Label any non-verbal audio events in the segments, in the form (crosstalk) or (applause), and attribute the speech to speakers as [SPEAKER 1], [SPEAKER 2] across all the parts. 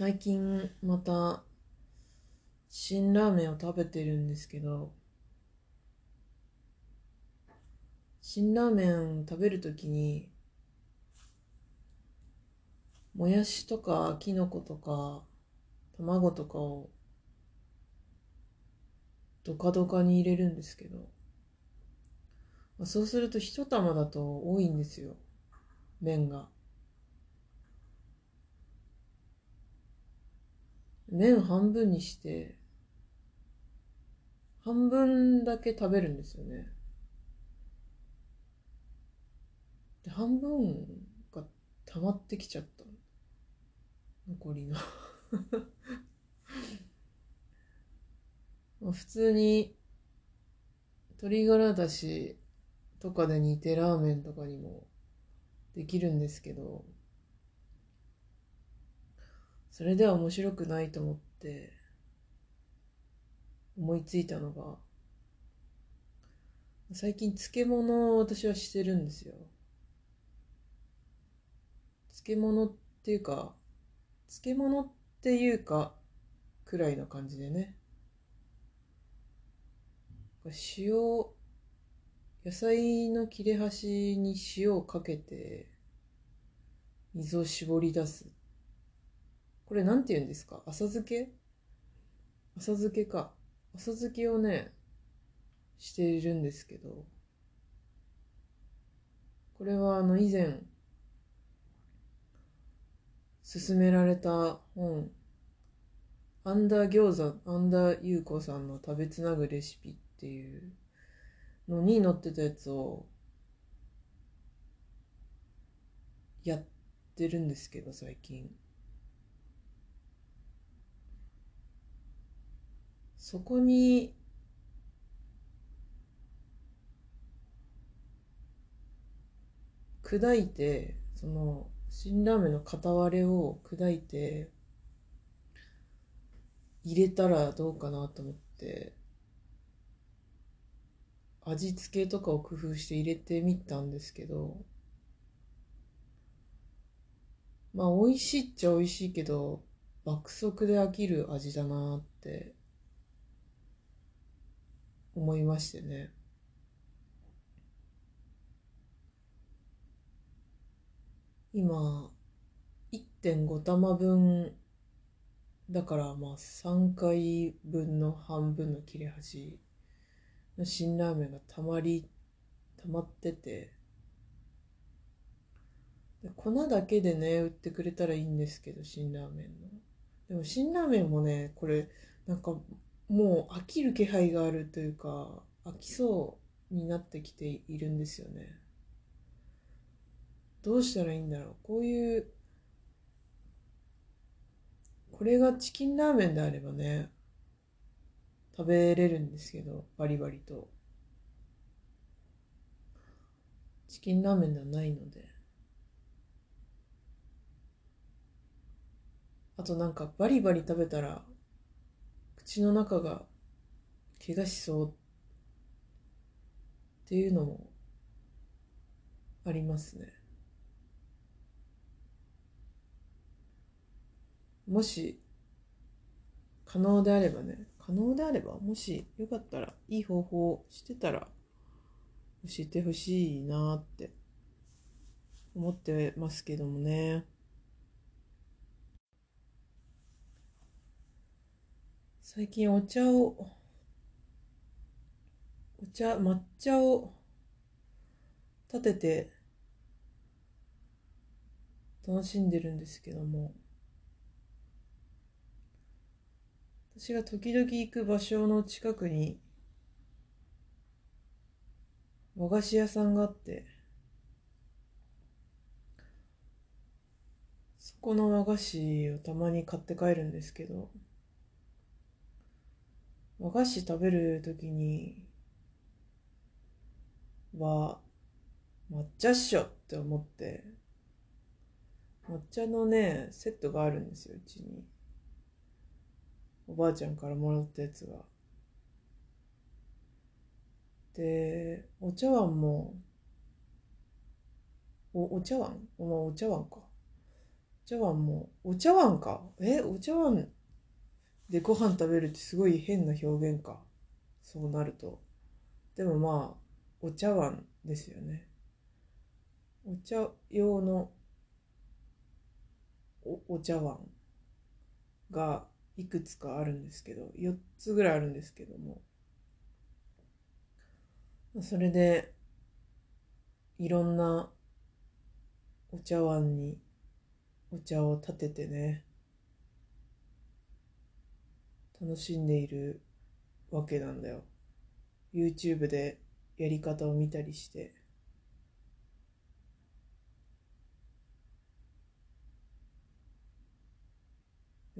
[SPEAKER 1] 最近また辛ラーメンを食べてるんですけど辛ラーメン食べるときにもやしとかきのことか卵とかをドカドカに入れるんですけどそうすると一玉だと多いんですよ。麺が。麺半分にして半分だけ食べるんですよね。で半分が溜まってきちゃった。残りの。(laughs) 普通に鶏ガラだしとかで煮てラーメンとかにもできるんですけどそれでは面白くないと思って思いついたのが最近漬物を私はしてるんですよ。漬物っていうか漬物っていうかくらいの感じでね。塩野菜の切れ端に塩をかけて水を絞り出す。これなんて言うんですか？浅漬け？浅漬けか。浅漬けをねしているんですけど。これはあの以前勧められた本アンダー餃子アンダー優子さんの食べつなぐレシピっていうのに載ってたやつをやってるんですけど最近。そこに砕いてその辛ラーメンの片割れを砕いて入れたらどうかなと思って味付けとかを工夫して入れてみたんですけどまあ美味しいっちゃ美味しいけど爆速で飽きる味だなって思いましてね。今1.5玉分だからまあ3回分の半分の切れ端の辛ラーメンがたまりたまっててで粉だけでね売ってくれたらいいんですけど辛ラーメンの。でも辛ラーメンもねこれなんかもう飽きる気配があるというか飽きそうになってきているんですよね。どうしたらいいんだろう。こういうこれがチキンラーメンであればね食べれるんですけどバリバリと。チキンラーメンではないので。あとなんかバリバリ食べたら口の中が怪我しそうっていうのもありますね。もし可能であればね可能であればもしよかったらいい方法をしてたら教えてほしいなって思ってますけどもね。最近お茶をお茶抹茶を立てて楽しんでるんですけども。私が時々行く場所の近くに和菓子屋さんがあってそこの和菓子をたまに買って帰るんですけど。和菓子食べるときには抹茶っしょって思って抹茶のねセットがあるんですようちに。おばあちゃんからもらったやつが。でお茶碗もおお茶碗？お前お茶碗か。お茶碗も、お茶碗か？え、お茶碗でご飯食べるってすごい変な表現か。そうなると。でもまあ、お茶碗ですよね。お茶用のおお茶碗がいくつかあるんですけど、4つぐらいあるんですけども。それで、いろんなお茶碗にお茶を立ててね、楽しんでいるわけなんだよ。YouTube でやり方を見たりして。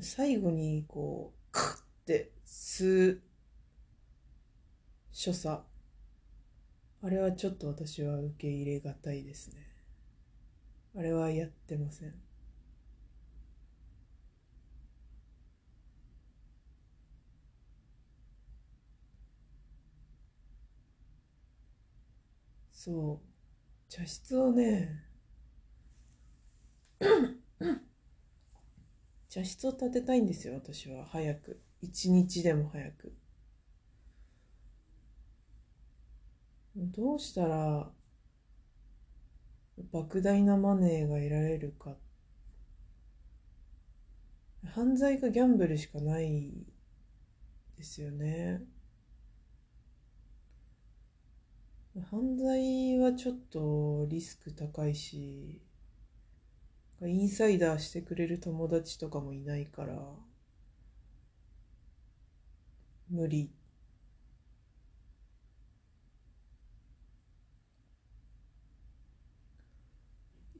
[SPEAKER 1] 最後にこう、クッて吸う所作。あれはちょっと私は受け入れがたいですね。あれはやってません。そう。茶室をね、(coughs) 茶室を建てたいんですよ、私は。早く。一日でも早く。どうしたら莫大なマネーが得られるか犯罪かギャンブルしかないですよね犯罪はちょっとリスク高いしインサイダーしてくれる友達とかもいないから無理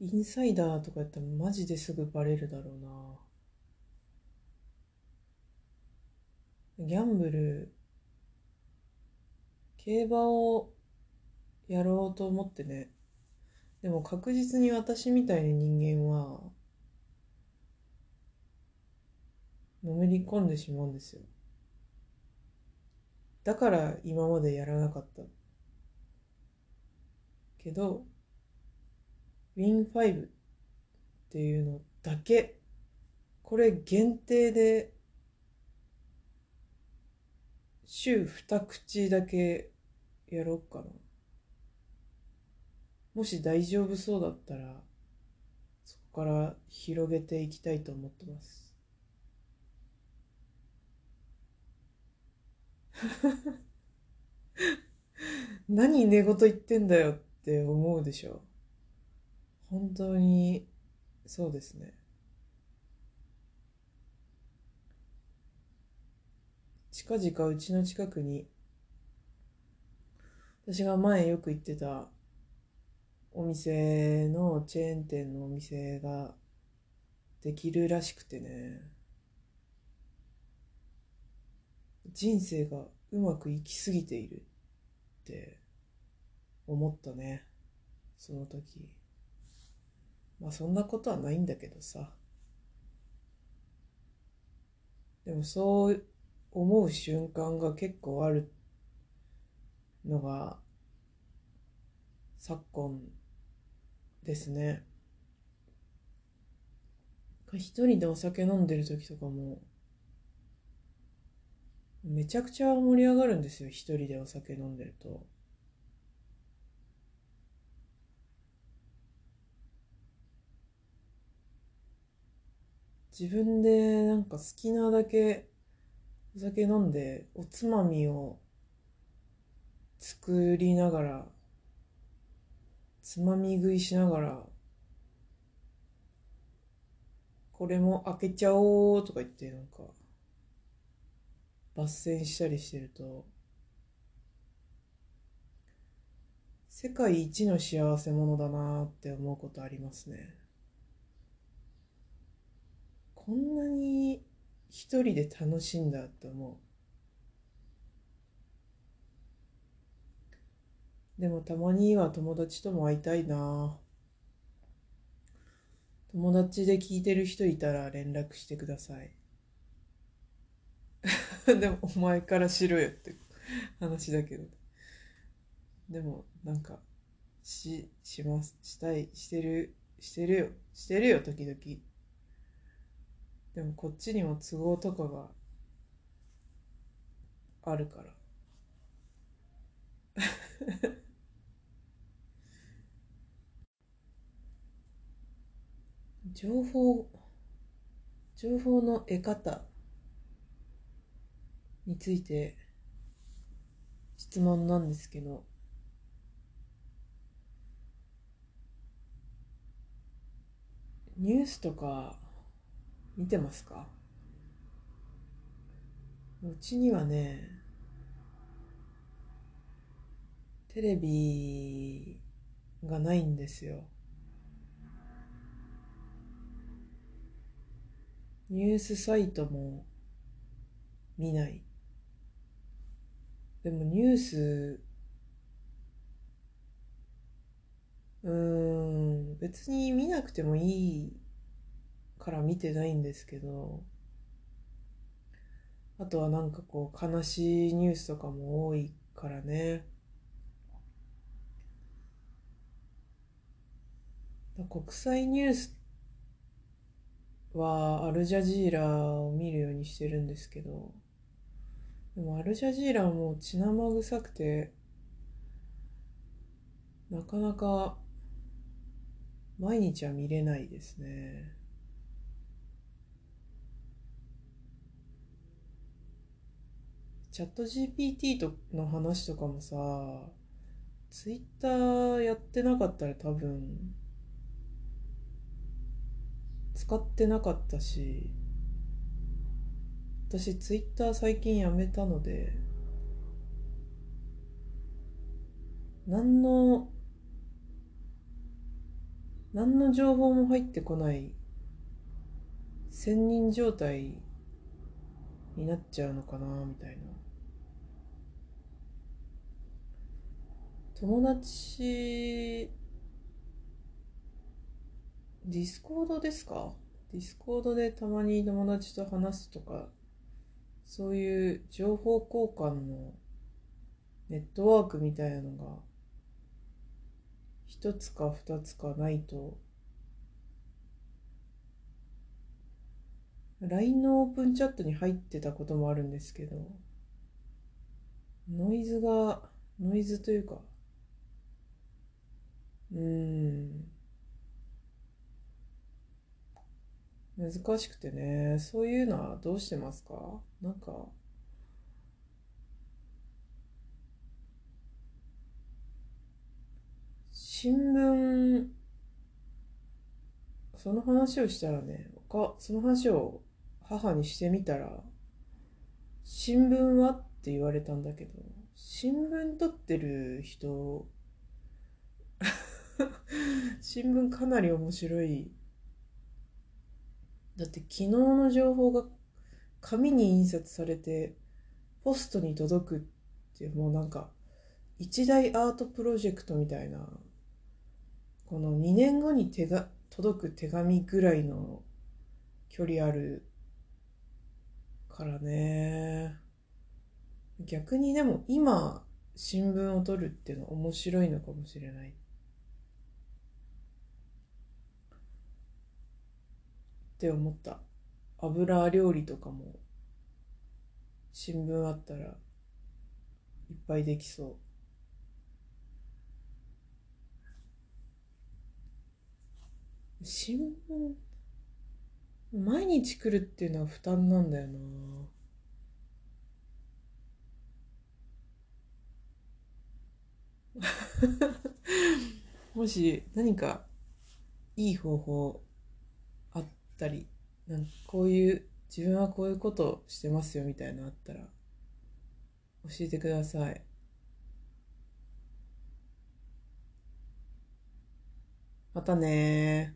[SPEAKER 1] インサイダーとかやったらマジですぐバレるだろうな。ギャンブル、競馬をやろうと思ってね。でも確実に私みたいな人間は、のめり込んでしまうんですよ。だから今までやらなかった。けど、Win5 っていうのだけこれ限定で週2口だけやろうかなもし大丈夫そうだったらそこから広げていきたいと思ってます。(laughs) 何寝言言ってんだよって思うでしょ。う本当にそうですね。近々うちの近くに私が前よく行ってたお店のチェーン店のお店ができるらしくてね。人生がうまくいきすぎているって思ったね。その時。まあそんなことはないんだけどさ。でもそう思う瞬間が結構あるのが昨今ですね一人でお酒飲んでる時とかもめちゃくちゃ盛り上がるんですよ一人でお酒飲んでると。自分でなんか好きなだけお酒飲んでおつまみを作りながらつまみ食いしながらこれも開けちゃおうとか言ってなんか抜栓したりしてると世界一の幸せ者だなって思うことありますね。こんなに一人で楽しんだと思うでもたまには友達とも会いたいな。友達で聞いてる人いたら連絡してください。(laughs) でもお前からしろよって話だけど。でもなんかしします。したいしてるしてるよ。してるよ時々。でもこっちにも都合とかがあるから。情報情報の得方について質問なんですけどニュースとか見てますか？うちにはねテレビがないんですよ。ニュースサイトも見ない。でもニュースうーん別に見なくてもいいから見てないんですけどあとはなんかこう悲しいニュースとかも多いからね。国際ニュースはアルジャジーラを見るようにしてるんですけどでもアルジャジーラはもう血生臭くてなかなか毎日は見れないですね。チャット GPT との話とかもさツイッターやってなかったら多分使ってなかったし私ツイッター最近やめたので何の何の情報も入ってこない仙人状態になっちゃうのかなみたいな。友達 Discord ですか？ Discord でたまに友達と話すとか、そういう情報交換のネットワークみたいなのが、一つか二つかないと、LINE のオープンチャットに入ってたこともあるんですけど、ノイズが、ノイズというか、うーん、難しくてねそういうのはどうしてますか？なんか。新聞その話をしたらねその話を母にしてみたら新聞はって言われたんだけど新聞撮ってる人 (laughs) 新聞かなり面白いだって昨日の情報が紙に印刷されてポストに届くっていうもうなんか一大アートプロジェクトみたいなこの2年後に手が届く手紙ぐらいの距離あるからね。逆にでも今新聞を取るっていうのは面白いのかもしれない。って思った。油料理とかも新聞あったらいっぱいできそう。新聞毎日来るっていうのは負担なんだよな。(laughs) もし何かいい方法ったりなんかこういう自分はこういうことをしてますよみたいなのあったら教えてください。またね